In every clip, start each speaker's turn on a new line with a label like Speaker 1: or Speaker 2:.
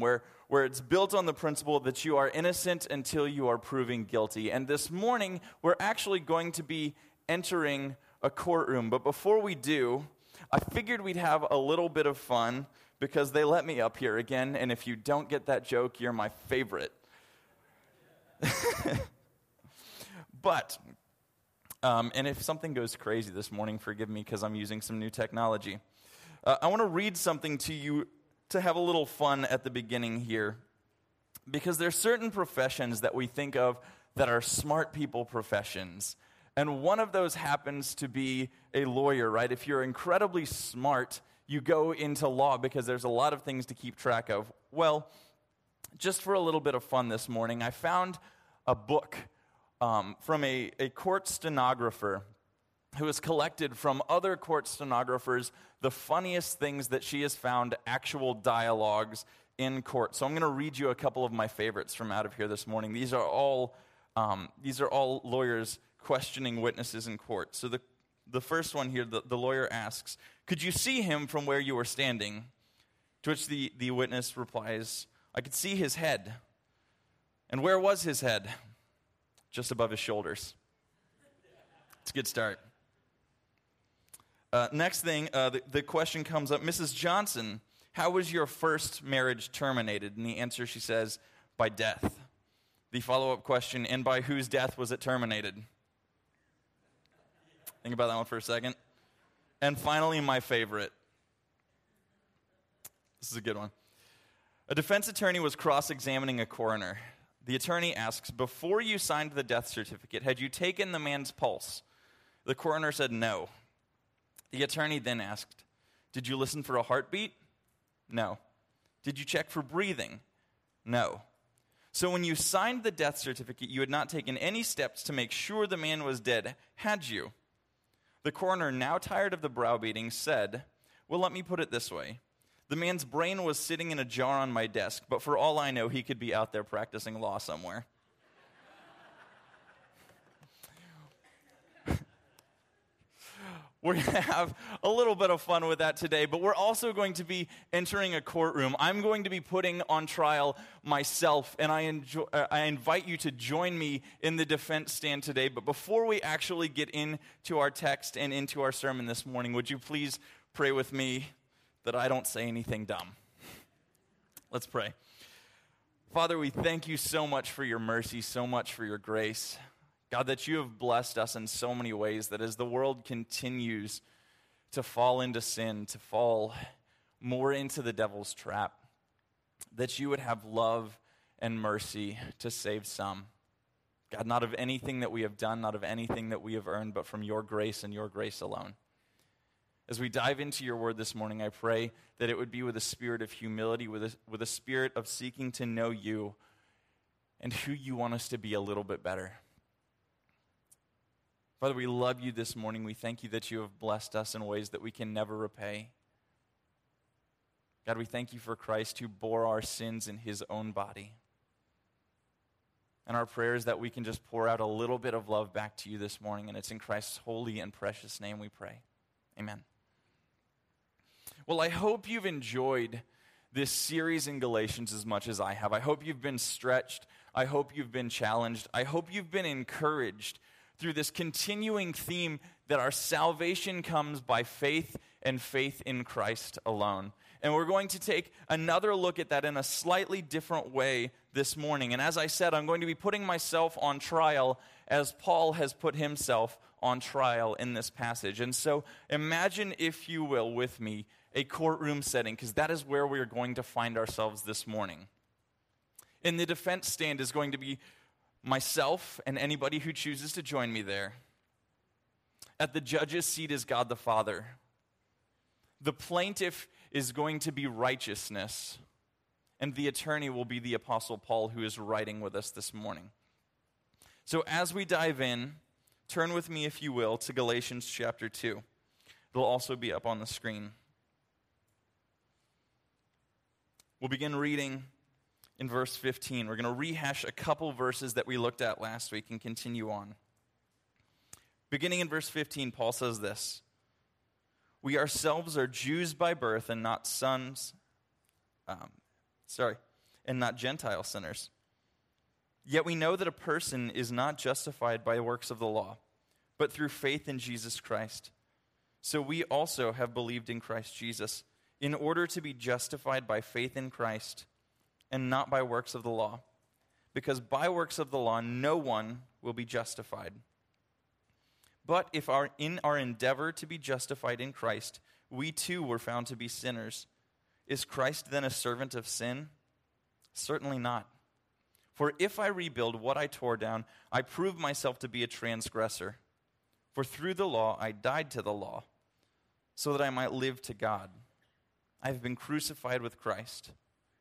Speaker 1: where, where it's built on the principle that you are innocent until you are proven guilty. And this morning, we're actually going to be entering a courtroom. But before we do, I figured we'd have a little bit of fun because they let me up here again. And if you don't get that joke, you're my favorite. but, um, and if something goes crazy this morning, forgive me because I'm using some new technology. Uh, I want to read something to you to have a little fun at the beginning here. Because there's certain professions that we think of that are smart people professions. And one of those happens to be a lawyer, right? If you're incredibly smart, you go into law because there's a lot of things to keep track of. Well, just for a little bit of fun this morning, I found a book um, from a, a court stenographer who has collected from other court stenographers the funniest things that she has found actual dialogues in court. So I'm going to read you a couple of my favorites from out of here this morning. These are all, um, these are all lawyers questioning witnesses in court. So the, the first one here, the, the lawyer asks, Could you see him from where you were standing? To which the, the witness replies, I could see his head. And where was his head? Just above his shoulders. It's a good start. Uh, next thing, uh, the, the question comes up Mrs. Johnson, how was your first marriage terminated? And the answer, she says, by death. The follow up question, and by whose death was it terminated? Think about that one for a second. And finally, my favorite. This is a good one. A defense attorney was cross examining a coroner. The attorney asks, Before you signed the death certificate, had you taken the man's pulse? The coroner said no. The attorney then asked, Did you listen for a heartbeat? No. Did you check for breathing? No. So when you signed the death certificate, you had not taken any steps to make sure the man was dead, had you? The coroner, now tired of the browbeating, said, Well, let me put it this way. The man's brain was sitting in a jar on my desk, but for all I know, he could be out there practicing law somewhere. We're going to have a little bit of fun with that today, but we're also going to be entering a courtroom. I'm going to be putting on trial myself, and I, uh, I invite you to join me in the defense stand today. But before we actually get into our text and into our sermon this morning, would you please pray with me that I don't say anything dumb? Let's pray. Father, we thank you so much for your mercy, so much for your grace. God, that you have blessed us in so many ways that as the world continues to fall into sin, to fall more into the devil's trap, that you would have love and mercy to save some. God, not of anything that we have done, not of anything that we have earned, but from your grace and your grace alone. As we dive into your word this morning, I pray that it would be with a spirit of humility, with a, with a spirit of seeking to know you and who you want us to be a little bit better. Father, we love you this morning. We thank you that you have blessed us in ways that we can never repay. God, we thank you for Christ who bore our sins in his own body. And our prayer is that we can just pour out a little bit of love back to you this morning. And it's in Christ's holy and precious name we pray. Amen. Well, I hope you've enjoyed this series in Galatians as much as I have. I hope you've been stretched. I hope you've been challenged. I hope you've been encouraged through this continuing theme that our salvation comes by faith and faith in Christ alone. And we're going to take another look at that in a slightly different way this morning. And as I said, I'm going to be putting myself on trial as Paul has put himself on trial in this passage. And so imagine, if you will, with me, a courtroom setting, because that is where we are going to find ourselves this morning. And the defense stand is going to be myself and anybody who chooses to join me there. At the judge's seat is God the Father. The plaintiff is going to be righteousness, and the attorney will be the Apostle Paul, who is writing with us this morning. So, as we dive in, turn with me, if you will, to Galatians chapter 2. It'll also be up on the screen. We'll begin reading in verse 15. We're going to rehash a couple verses that we looked at last week and continue on. Beginning in verse 15, Paul says this We ourselves are Jews by birth and not sons. Um, sorry. and not Gentile sinners. Yet we know that a person is not justified by works of the law, but through faith in Jesus Christ. So we also have believed in Christ Jesus, in order to be justified by faith in Christ, and not by works of the law. Because by works of the law, no one will be justified. But if our, in our endeavor to be justified in Christ, we too were found to be sinners, is Christ then a servant of sin? Certainly not. For if I rebuild what I tore down, I prove myself to be a transgressor. For through the law I died to the law, so that I might live to God. I have been crucified with Christ.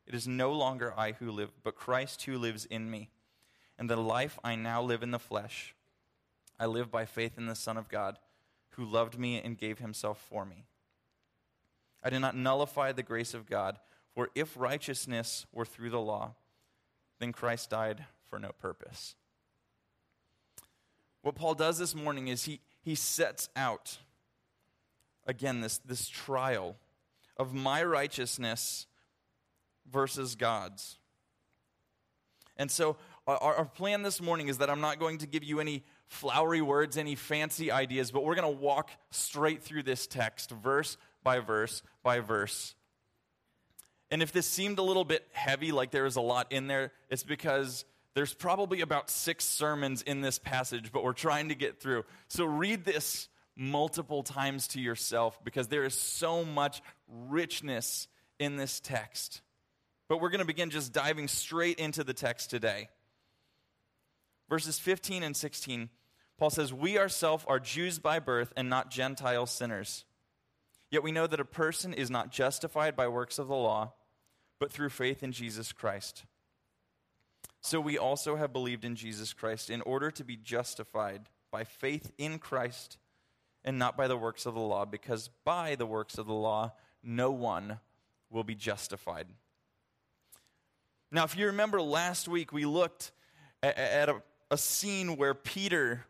Speaker 1: It is no longer I who live, but Christ who lives in me. And the life I now live in the flesh, I live by faith in the Son of God, who loved me and gave himself for me. I did not nullify the grace of God, for if righteousness were through the law, then Christ died for no purpose. What Paul does this morning is he, he sets out, again, this, this trial of my righteousness versus God's. And so, our, our plan this morning is that I'm not going to give you any flowery words, any fancy ideas, but we're going to walk straight through this text, verse by verse by verse. And if this seemed a little bit heavy, like there was a lot in there, it's because there's probably about six sermons in this passage, but we're trying to get through. So read this multiple times to yourself because there is so much richness in this text. But we're going to begin just diving straight into the text today. Verses 15 and 16, Paul says, We ourselves are Jews by birth and not Gentile sinners. Yet we know that a person is not justified by works of the law but through faith in Jesus Christ. So we also have believed in Jesus Christ in order to be justified by faith in Christ and not by the works of the law, because by the works of the law, no one will be justified. Now, if you remember last week, we looked at a, a scene where Peter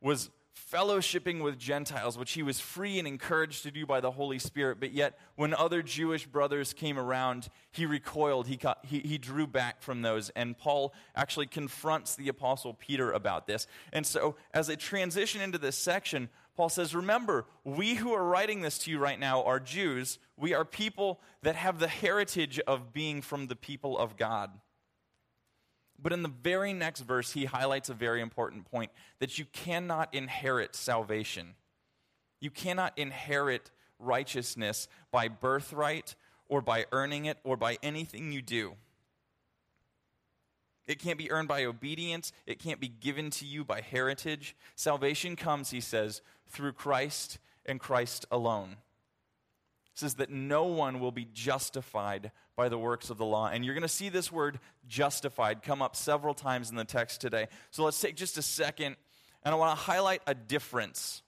Speaker 1: was fellowshipping with Gentiles, which he was free and encouraged to do by the Holy Spirit. But yet, when other Jewish brothers came around, he recoiled, he, got, he, he drew back from those. And Paul actually confronts the Apostle Peter about this. And so, as a transition into this section, Paul says, Remember, we who are writing this to you right now are Jews. We are people that have the heritage of being from the people of God. But in the very next verse, he highlights a very important point that you cannot inherit salvation. You cannot inherit righteousness by birthright or by earning it or by anything you do. It can't be earned by obedience. It can't be given to you by heritage. Salvation comes, he says, through Christ and Christ alone says that no one will be justified by the works of the law. And you're going to see this word justified come up several times in the text today. So let's take just a second, and I want to highlight a difference.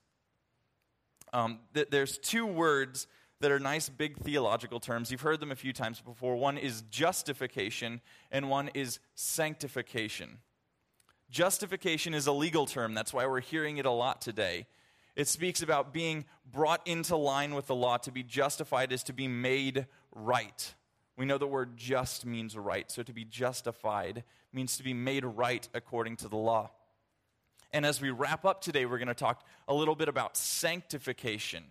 Speaker 1: Um, th- there's two words that are nice, big theological terms. You've heard them a few times before. One is justification, and one is sanctification. Justification is a legal term, that's why we're hearing it a lot today. It speaks about being brought into line with the law. To be justified is to be made right. We know the word just means right. So to be justified means to be made right according to the law. And as we wrap up today, we're going to talk a little bit about sanctification.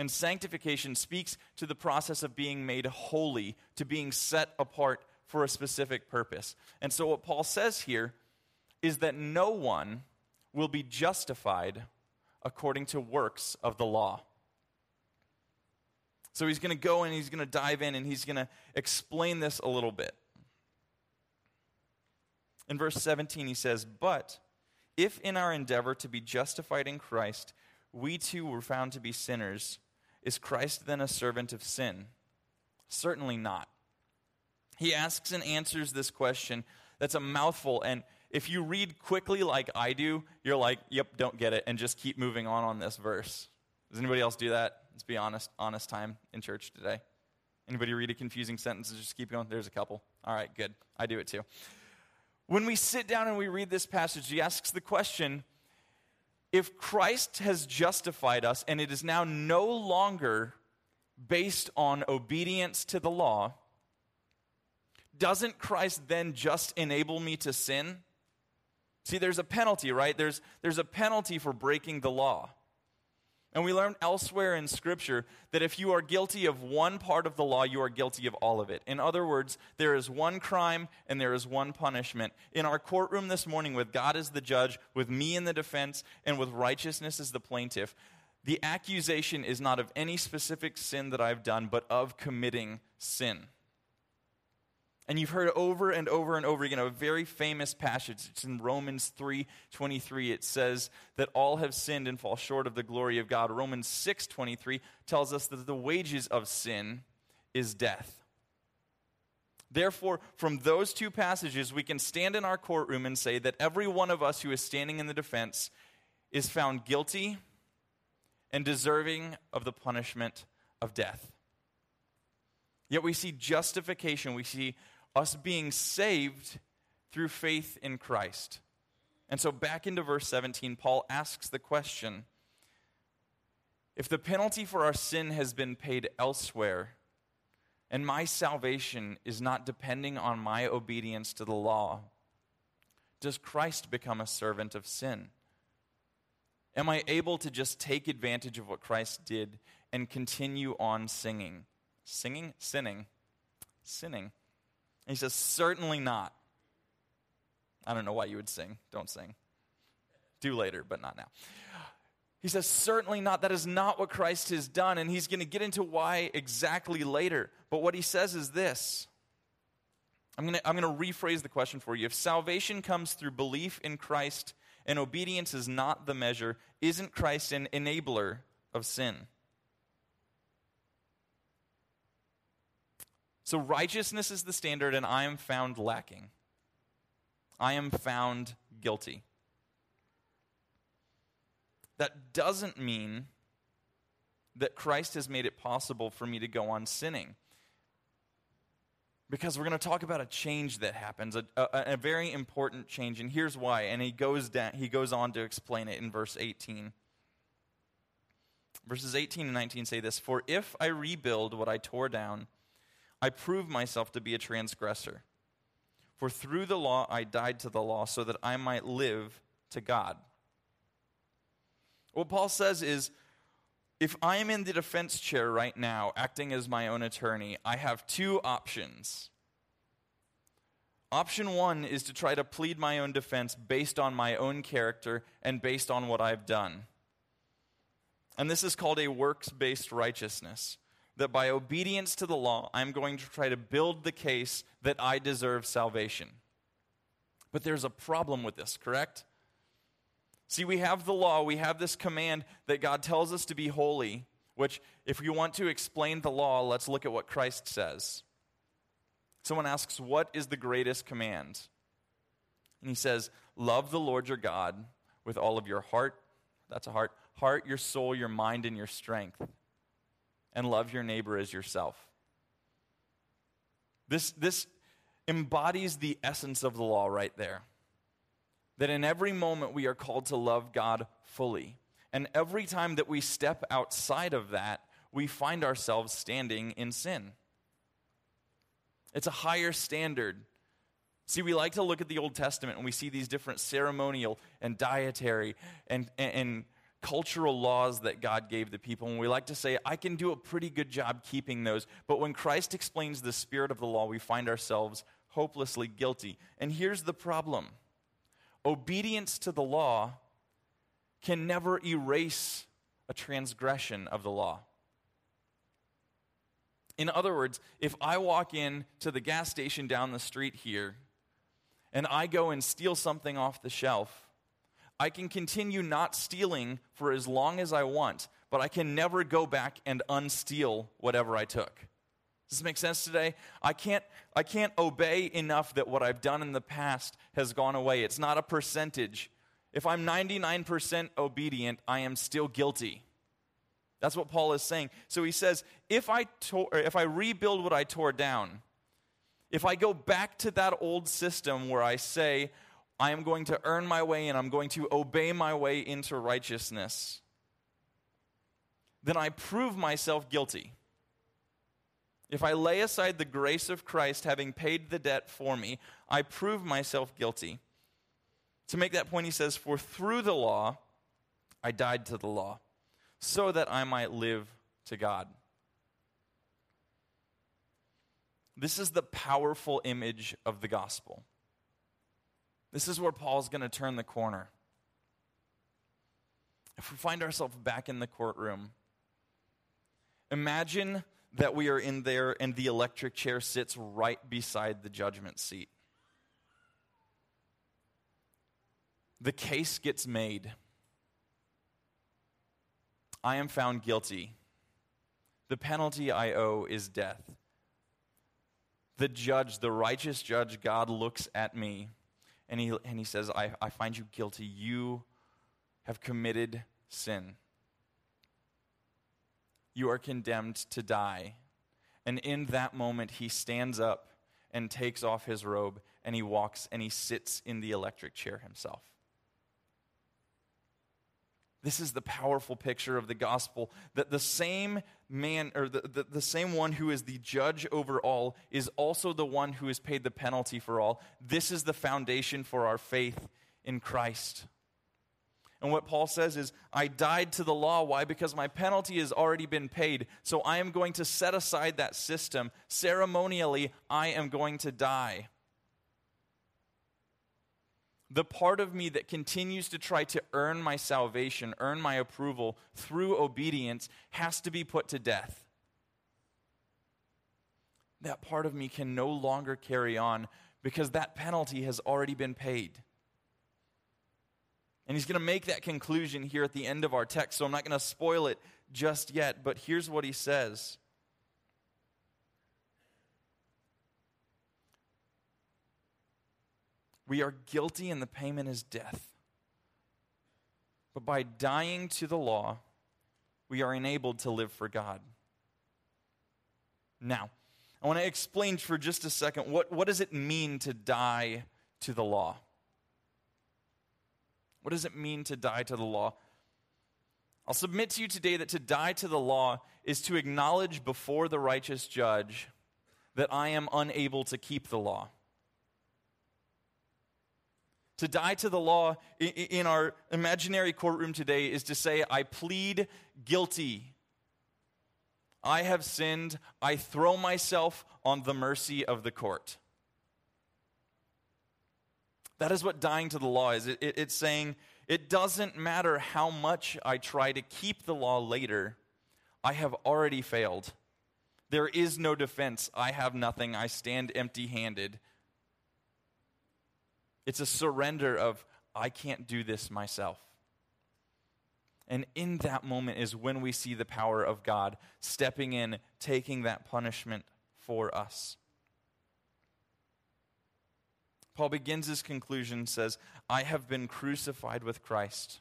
Speaker 1: And sanctification speaks to the process of being made holy, to being set apart for a specific purpose. And so, what Paul says here is that no one will be justified according to works of the law. So he's going to go and he's going to dive in and he's going to explain this a little bit. In verse 17, he says, But if in our endeavor to be justified in Christ, we too were found to be sinners, is Christ then a servant of sin? Certainly not. He asks and answers this question that's a mouthful, and if you read quickly like I do, you're like, yep, don't get it, and just keep moving on on this verse. Does anybody else do that? Let's be honest, honest time in church today. Anybody read a confusing sentence and just keep going? There's a couple. All right, good. I do it too. When we sit down and we read this passage, he asks the question if Christ has justified us and it is now no longer based on obedience to the law, doesn't Christ then just enable me to sin? See, there's a penalty, right? There's, there's a penalty for breaking the law. And we learn elsewhere in Scripture that if you are guilty of one part of the law, you are guilty of all of it. In other words, there is one crime and there is one punishment. In our courtroom this morning, with God as the judge, with me in the defense, and with righteousness as the plaintiff, the accusation is not of any specific sin that I've done, but of committing sin. And you've heard over and over and over again a very famous passage. It's in Romans 3:23. It says that all have sinned and fall short of the glory of God. Romans 6:23 tells us that the wages of sin is death. Therefore, from those two passages, we can stand in our courtroom and say that every one of us who is standing in the defense is found guilty and deserving of the punishment of death. Yet we see justification, we see us being saved through faith in Christ. And so, back into verse 17, Paul asks the question if the penalty for our sin has been paid elsewhere, and my salvation is not depending on my obedience to the law, does Christ become a servant of sin? Am I able to just take advantage of what Christ did and continue on singing? Singing? Sinning. Sinning. And he says, Certainly not. I don't know why you would sing. Don't sing. Do later, but not now. He says, Certainly not. That is not what Christ has done. And he's going to get into why exactly later. But what he says is this I'm going I'm going to rephrase the question for you. If salvation comes through belief in Christ and obedience is not the measure, isn't Christ an enabler of sin? So righteousness is the standard, and I am found lacking. I am found guilty. That doesn't mean that Christ has made it possible for me to go on sinning. Because we're going to talk about a change that happens, a, a, a, very important change, and here's why. And he goes, down, he goes on to explain it in verse 18. Verses 18 and 19 say this For if I rebuild what I tore down, I prove myself to be a transgressor. For through the law I died to the law so that I might live to God. What Paul says is if I am in the defense chair right now, acting as my own attorney, I have two options. Option one is to try to plead my own defense based on my own character and based on what I've done. And this is called a works based righteousness that by obedience to the law, I'm going to try to build the case that I deserve salvation. But there's a problem with this, correct? See, we have the law, we have this command that God tells us to be holy, which, if you want to explain the law, let's look at what Christ says. Someone asks, What is the greatest command? And he says, Love the Lord your God with all of your heart. That's a heart. Heart, your soul, your mind, and your strength and love your neighbor as yourself. This, this embodies the essence of the law right there. That in every moment we are called to love God fully. And every time that we step outside of that, we find ourselves standing in sin. It's a higher standard. See, we like to look at the Old Testament and we see these different ceremonial and dietary and, and, and cultural laws that God gave the people. And we like to say, I can do a pretty good job keeping those. But when Christ explains the spirit of the law, we find ourselves hopelessly guilty. And here's the problem obedience to the law can never erase a transgression of the law. In other words, if I walk in to the gas station down the street here and I go and steal something off the shelf, I can continue not stealing for as long as I want, but I can never go back and unsteal whatever I took. Does this make sense today? I can't, I can't obey enough that what I've done in the past has gone away. It's not a percentage. If I'm 99% obedient, I am still guilty. That's what Paul is saying. So he says, if I, tore, if I rebuild what I tore down, if I go back to that old system where I say, I am going to earn my way and I'm going to obey my way into righteousness, then I prove myself guilty. If I lay aside the grace of Christ, having paid the debt for me, I prove myself guilty. To make that point, he says, For through the law, I died to the law, so that I might live to God. This is the powerful image of the gospel. This is where Paul's going to turn the corner. If we find ourselves back in the courtroom, imagine that we are in there and the electric chair sits right beside the judgment seat. The case gets made. I am found guilty. The penalty I owe is death. The judge, the righteous judge, God looks at me and he, and he says, I, I find you guilty. You have committed sin. You are condemned to die. And in that moment, he stands up and takes off his robe and he walks and he sits in the electric chair himself. This is the powerful picture of the gospel that the same man, or the, the, the, same one who is the judge over all, is also the one who has paid the penalty for all. This is the foundation for our faith in Christ. And what Paul says is, I died to the law. Why? Because my penalty has already been paid. So I am going to set aside that system. Ceremonially, I am going to die the part of me that continues to try to earn my salvation, earn my approval through obedience, has to be put to death. That part of me can no longer carry on because that penalty has already been paid. And he's going to make that conclusion here at the end of our text, so I'm not going to spoil it just yet, but here's what he says We are guilty and the payment is death. But by dying to the law, we are enabled to live for God. Now, I want to explain for just a second what, what does it mean to die to the law? What does it mean to die to the law? I'll submit to you today that to die to the law is to acknowledge before the righteous judge that I am unable to keep the law. To die to the law in our imaginary courtroom today is to say, I plead guilty. I have sinned. I throw myself on the mercy of the court. That is what dying to the law is. It, it, it's saying, it doesn't matter how much I try to keep the law later, I have already failed. There is no defense. I have nothing. I stand empty handed. It's a surrender of, I can't do this myself. And in that moment is when we see the power of God stepping in, taking that punishment for us. Paul begins his conclusion, says, I have been crucified with Christ.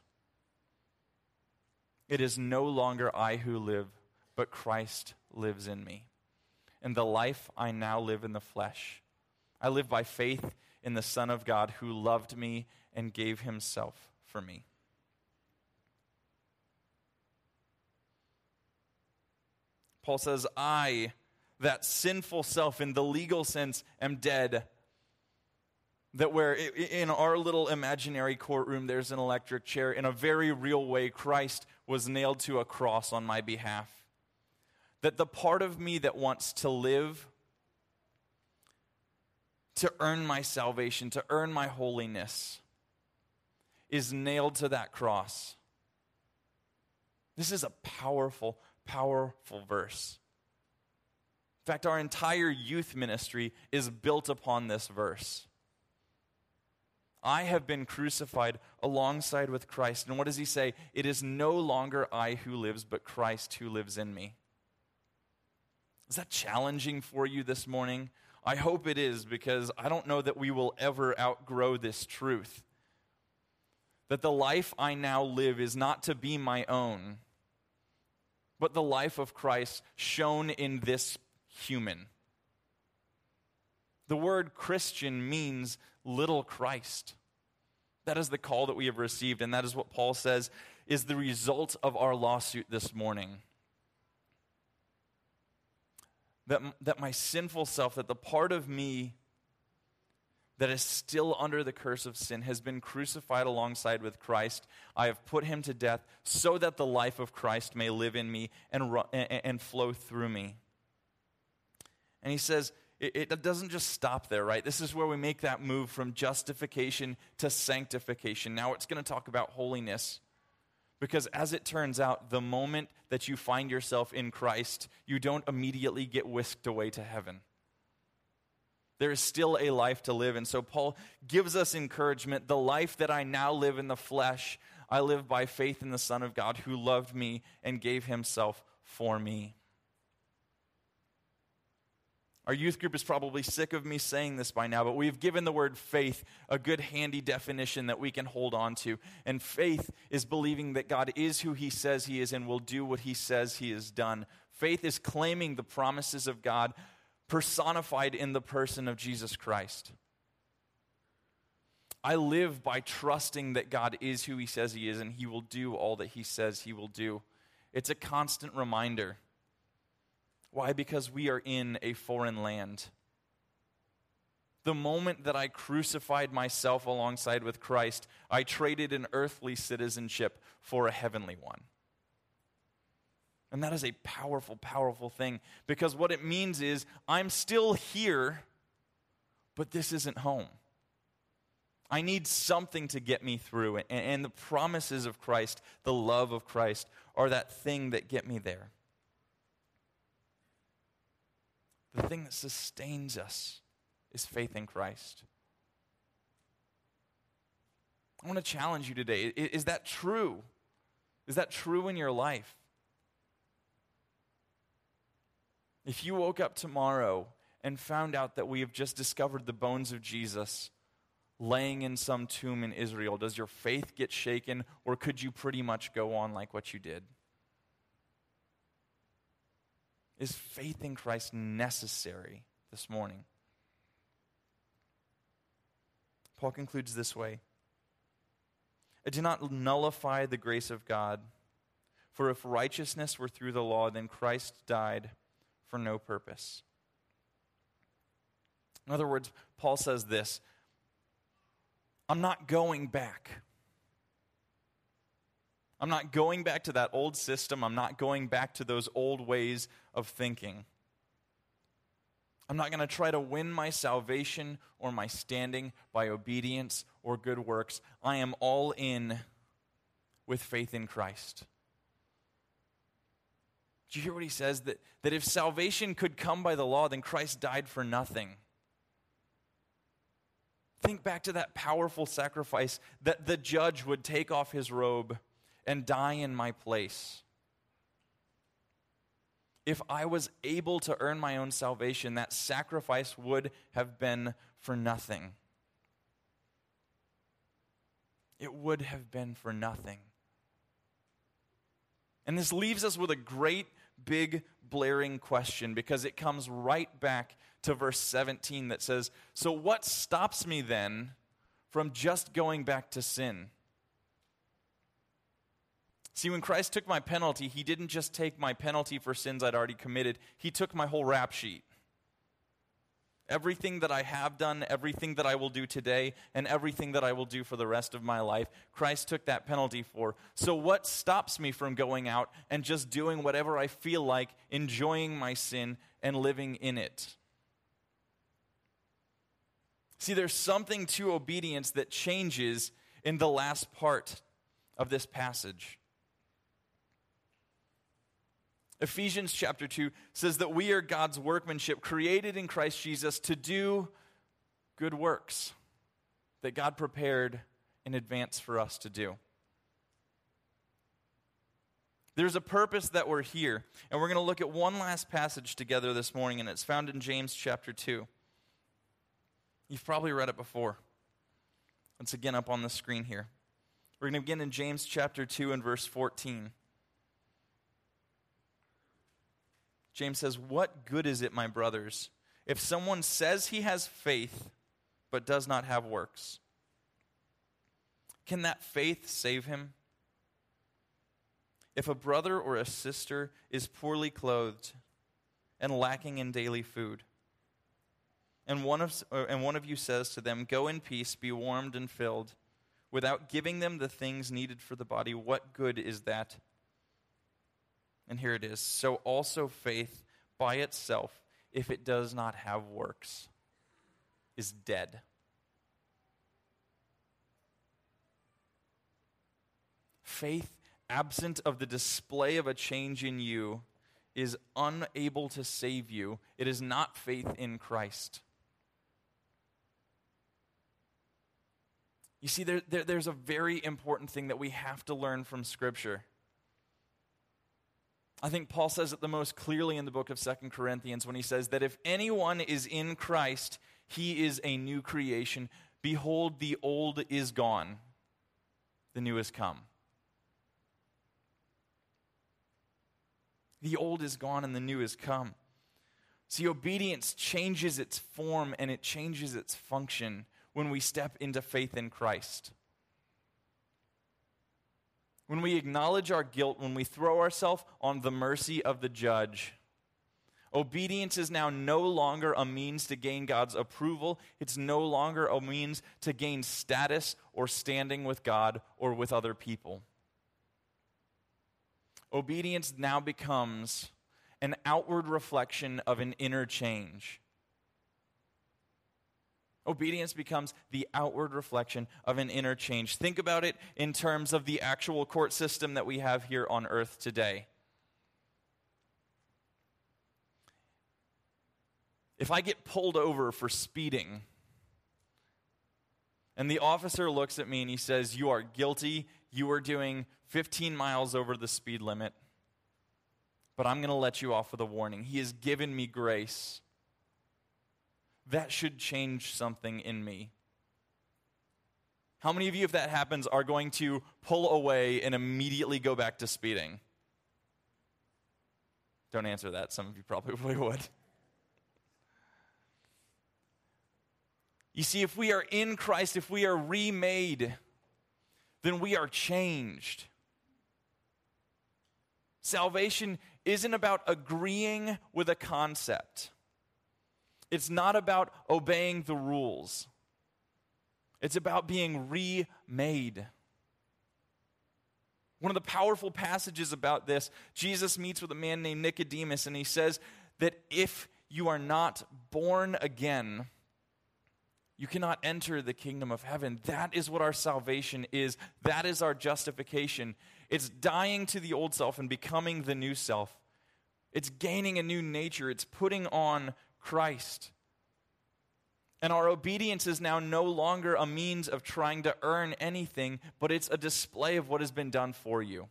Speaker 1: It is no longer I who live, but Christ lives in me. And the life I now live in the flesh, I live by faith in the Son of God who loved me and gave himself for me. Paul says, I, that sinful self in the legal sense, am dead. That where in our little imaginary courtroom there's an electric chair, in a very real way, Christ was nailed to a cross on my behalf. That the part of me that wants to live to earn my salvation, to earn my holiness, is nailed to that cross. This is a powerful, powerful verse. In fact, our entire youth ministry is built upon this verse. I have been crucified alongside with Christ. And what does he say? It is no longer I who lives, but Christ who lives in me. Is that challenging for you this morning? I hope it is because I don't know that we will ever outgrow this truth. That the life I now live is not to be my own, but the life of Christ shown in this human. The word Christian means little Christ. That is the call that we have received, and that is what Paul says is the result of our lawsuit this morning that, that my sinful self, that the part of me that is still under the curse of sin has been crucified alongside with Christ. I have put him to death so that the life of Christ may live in me and, and flow through me. And he says, it, it doesn't just stop there, right? This is where we make that move from justification to sanctification. Now it's going to talk about holiness. Because as it turns out, the moment that you find yourself in Christ, you don't immediately get whisked away to heaven. There is still a life to live. And so Paul gives us encouragement. The life that I now live in the flesh, I live by faith in the Son of God who loved me and gave himself for me. Our youth group is probably sick of me saying this by now, but we've given the word faith a good handy definition that we can hold on to. And faith is believing that God is who he says he is and will do what he says he has done. Faith is claiming the promises of God personified in the person of Jesus Christ. I live by trusting that God is who he says he is and he will do all that he says he will do. It's a constant reminder. Why? Because we are in a foreign land. The moment that I crucified myself alongside with Christ, I traded an earthly citizenship for a heavenly one. And that is a powerful, powerful thing because what it means is I'm still here, but this isn't home. I need something to get me through. And, the promises of Christ, the love of Christ, are that thing that get me there. The thing that sustains us is faith in Christ. I want to challenge you today. Is that true? Is that true in your life? If you woke up tomorrow and found out that we have just discovered the bones of Jesus laying in some tomb in Israel, does your faith get shaken or could you pretty much go on like what you did? Is faith in Christ necessary this morning? Paul concludes this way do not nullify the grace of God, for if righteousness were through the law, then Christ died for no purpose. In other words, Paul says this I'm not going back. I'm not going back to that old system. I'm not going back to those old ways of thinking. I'm not going to try to win my salvation or my standing by obedience or good works. I am all in with faith in Christ. Do you hear what he says? That, that if salvation could come by the law, then Christ died for nothing. Think back to that powerful sacrifice that the judge would take off his robe and die in my place. If I was able to earn my own salvation, that sacrifice would have been for nothing. It would have been for nothing. And this leaves us with a great, big, blaring question because it comes right back to verse 17 that says, So what stops me then from just going back to sin? See, when Christ took my penalty, he didn't just take my penalty for sins I'd already committed, he took my whole rap sheet. Everything that I have done, everything that I will do today, and everything that I will do for the rest of my life, Christ took that penalty for. So, what stops me from going out and just doing whatever I feel like, enjoying my sin, and living in it? See, there's something to obedience that changes in the last part of this passage. Ephesians chapter 2 says that we are God's workmanship, created in Christ Jesus to do good works that God prepared in advance for us to do. There's a purpose that we're here, and we're going to look at one last passage together this morning, and it's found in James chapter 2. You've probably read it before. It's again up on the screen here. We're going to begin in James chapter 2 and verse 14. James says, What good is it, my brothers, if someone says he has faith but does not have works? Can that faith save him? If a brother or a sister is poorly clothed and lacking in daily food. And one, of, and one of you says to them, Go in peace, be warmed and filled, without giving them the things needed for the body. What good is that? And here it is. So also faith by itself, if it does not have works, is dead. Faith absent of the display of a change in you is unable to save you. It is not faith in Christ. You see, there, there, there's a very important thing that we have to learn from Scripture. I think Paul says it the most clearly in the book of Second Corinthians when he says that if anyone is in Christ, he is a new creation. Behold, the old is gone, the new has come. The old is gone and the new has come. See, obedience changes its form and it changes its function when we step into faith in Christ. When we acknowledge our guilt, when we throw ourselves on the mercy of the judge, obedience is now no longer a means to gain God's approval. It's no longer a means to gain status or standing with God or with other people. Obedience now becomes an outward reflection of an inner change. Obedience becomes the outward reflection of an inner change. Think about it in terms of the actual court system that we have here on earth today. If I get pulled over for speeding, and the officer looks at me and he says, You are guilty, you are doing 15 miles over the speed limit, but I'm going to let you off with a warning. He has given me grace that should change something in me. How many of you, if that happens, are going to pull away and immediately go back to speeding? Don't answer that. Some of you probably would. You see, if we are in Christ, if we are remade, then we are changed. Salvation isn't about agreeing with a concept. It's not about obeying the rules, it's about being remade. One of the powerful passages about this, Jesus meets with a man named Nicodemus, and he says that if you are not born again, you cannot enter the kingdom of heaven. That is what our salvation is. That is our justification. It's dying to the old self and becoming the new self. It's gaining a new nature. It's putting on Christ. And our obedience is now no longer a means of trying to earn anything, but it's a display of what has been done for you.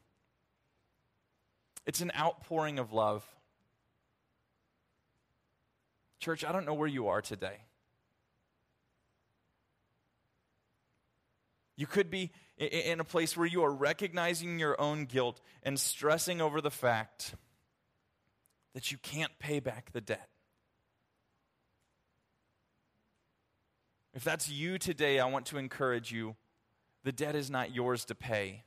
Speaker 1: It's an outpouring of love. Church, I don't know where you are today. You could be in a place where you are recognizing your own guilt and stressing over the fact that you can't pay back the debt. If that's you today, I want to encourage you the debt is not yours to pay.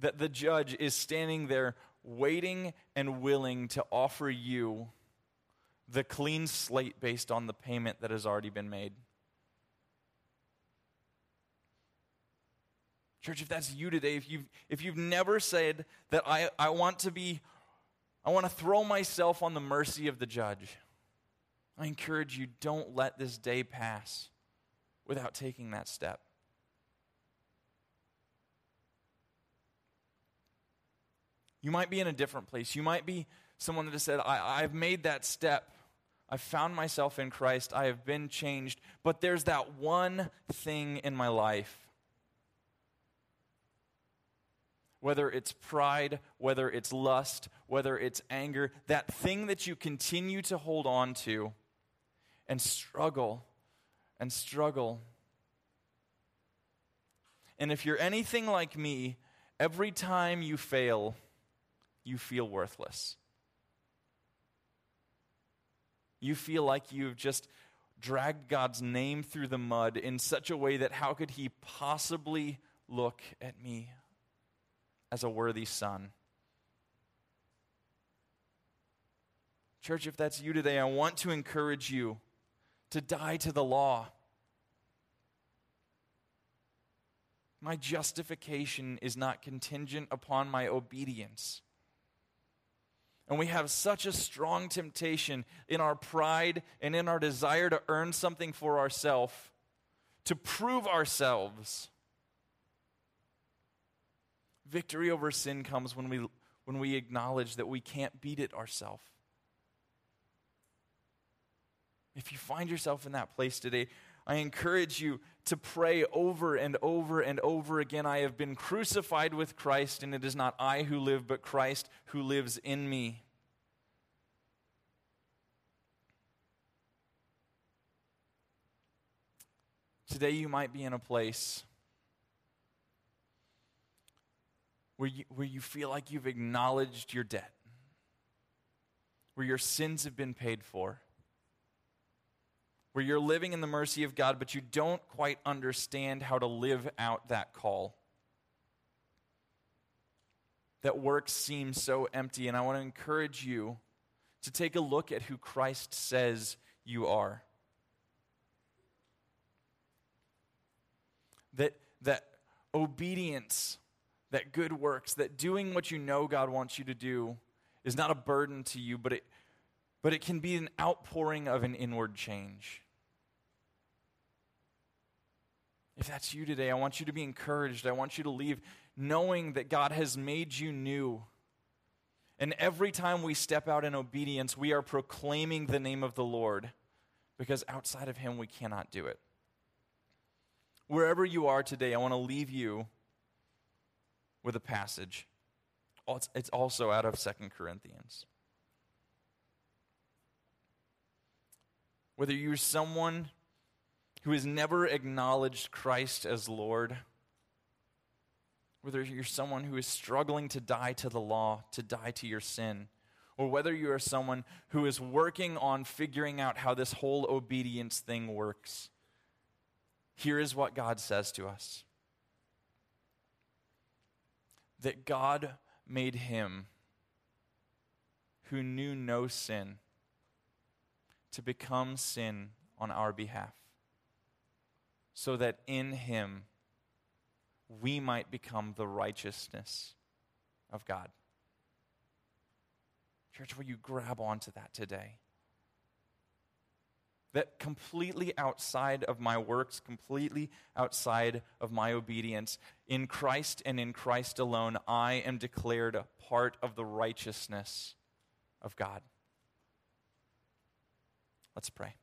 Speaker 1: That the judge is standing there waiting and willing to offer you the clean slate based on the payment that has already been made. Church, if that's you today, if you've, if you've never said that I, I want to be, I want to throw myself on the mercy of the judge, I encourage you, don't let this day pass without taking that step. You might be in a different place. You might be someone that has said, I, I've made that step. I've found myself in Christ. I have been changed. But there's that one thing in my life whether it's pride, whether it's lust, whether it's anger, that thing that you continue to hold on to and struggle and struggle. And if you're anything like me, every time you fail, you feel worthless. You feel like you've just dragged God's name through the mud in such a way that how could He possibly look at me as a worthy son. Church, if that's you today, I want to encourage you to die to the law. My justification is not contingent upon my obedience. And we have such a strong temptation in our pride and in our desire to earn something for ourselves, to prove ourselves. Victory over sin comes when we, when we acknowledge that we can't beat it ourselves. If you find yourself in that place today, I encourage you to pray over and over and over again I have been crucified with Christ, and it is not I who live, but Christ who lives in me. Today, you might be in a place where you, where you feel like you've acknowledged your debt, where your sins have been paid for where you're living in the mercy of God, but you don't quite understand how to live out that call. That work seems so empty, and I want to encourage you to take a look at who Christ says you are. That, that obedience, that good works, that doing what you know God wants you to do is not a burden to you, but it, but it can be an outpouring of an inward change. If that's you today, I want you to be encouraged. I want you to leave knowing that God has made you new. And every time we step out in obedience, we are proclaiming the name of the Lord because outside of Him, we cannot do it. Wherever you are today, I want to leave you with a passage. It's also out of Second Corinthians. Whether you're someone who has never acknowledged Christ as Lord, whether you're someone who is struggling to die to the law, to die to your sin, or whether you are someone who is working on figuring out how this whole obedience thing works, here is what God says to us. That God made him who knew no sin to become sin on our behalf so that in him we might become the righteousness of God. Church, will you grab onto that today? That completely outside of my works, completely outside of my obedience, in Christ and in Christ alone, I am declared a part of the righteousness of God. Let's pray.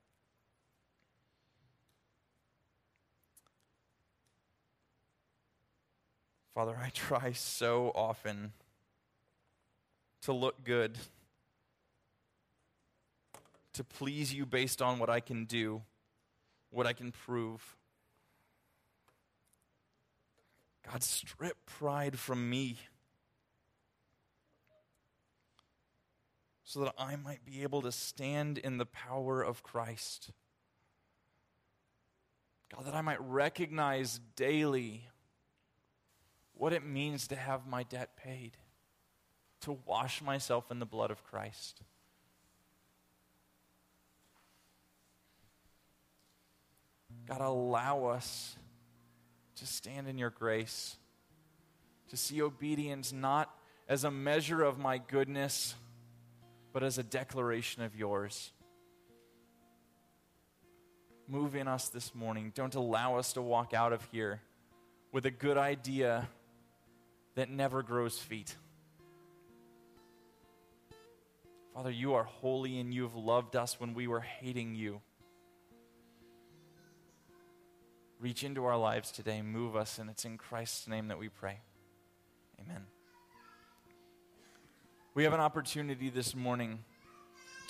Speaker 1: Father, I try so often to look good, to please you based on what I can do, what I can prove. God, strip pride from me so that I might be able to stand in the power of Christ. God, that I might recognize daily what it means to have my debt paid, to wash myself in the blood of Christ. God, allow us to stand in your grace, to see obedience not as a measure of my goodness, but as a declaration of yours. Move in us this morning. Don't allow us to walk out of here with a good idea that never grows feet. Father, you are holy and you have loved us when we were hating you. Reach into our lives today, move us, and it's in Christ's name that we pray. Amen. We have an opportunity this morning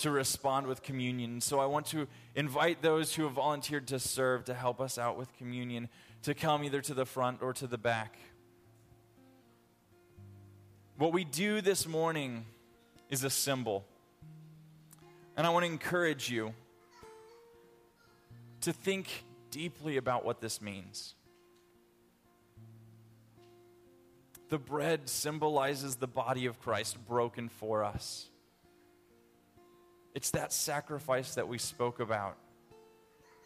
Speaker 1: to respond with communion. So I want to invite those who have volunteered to serve to help us out with communion to come either to the front or to the back. What we do this morning is a symbol. And I want to encourage you to think deeply about what this means. The bread symbolizes the body of Christ broken for us. It's that sacrifice that we spoke about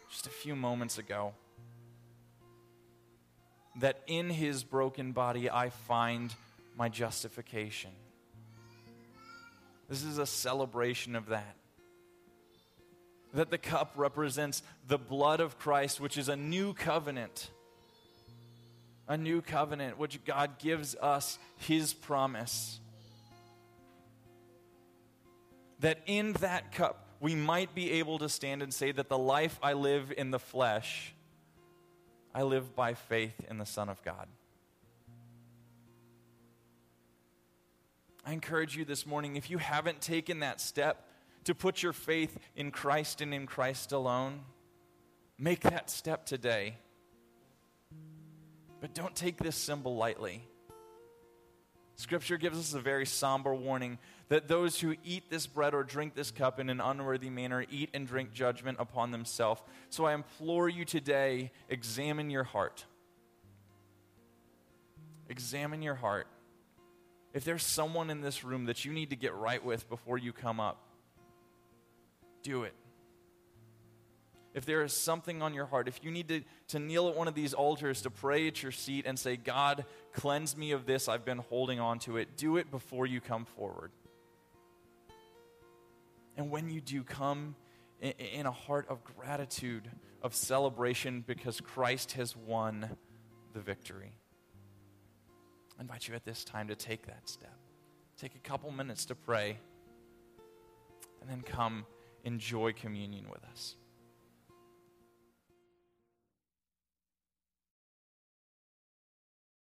Speaker 1: just a few moments ago. That in his broken body I find my justification. This is a celebration of that. That the cup represents the blood of Christ, which is a new covenant. A new covenant, which God gives us his promise. That in that cup, we might be able to stand and say that the life I live in the flesh, I live by faith in the Son of God. I encourage you this morning, if you haven't taken that step to put your faith in Christ and in Christ alone, make that step today. But don't take this symbol lightly. Scripture gives us a very somber warning that those who eat this bread or drink this cup in an unworthy manner eat and drink judgment upon themselves. So I implore you today examine your heart. Examine your heart. If there's someone in this room that you need to get right with before you come up, do it. If there is something on your heart, if you need to, to kneel at one of these altars to pray at your seat and say, God, cleanse me of this, I've been holding on to it, do it before you come forward. And when you do, come in, in a heart of gratitude, of celebration, because Christ has won the victory. I invite you at this time to take that step. Take a couple minutes to pray, and then come enjoy communion with us.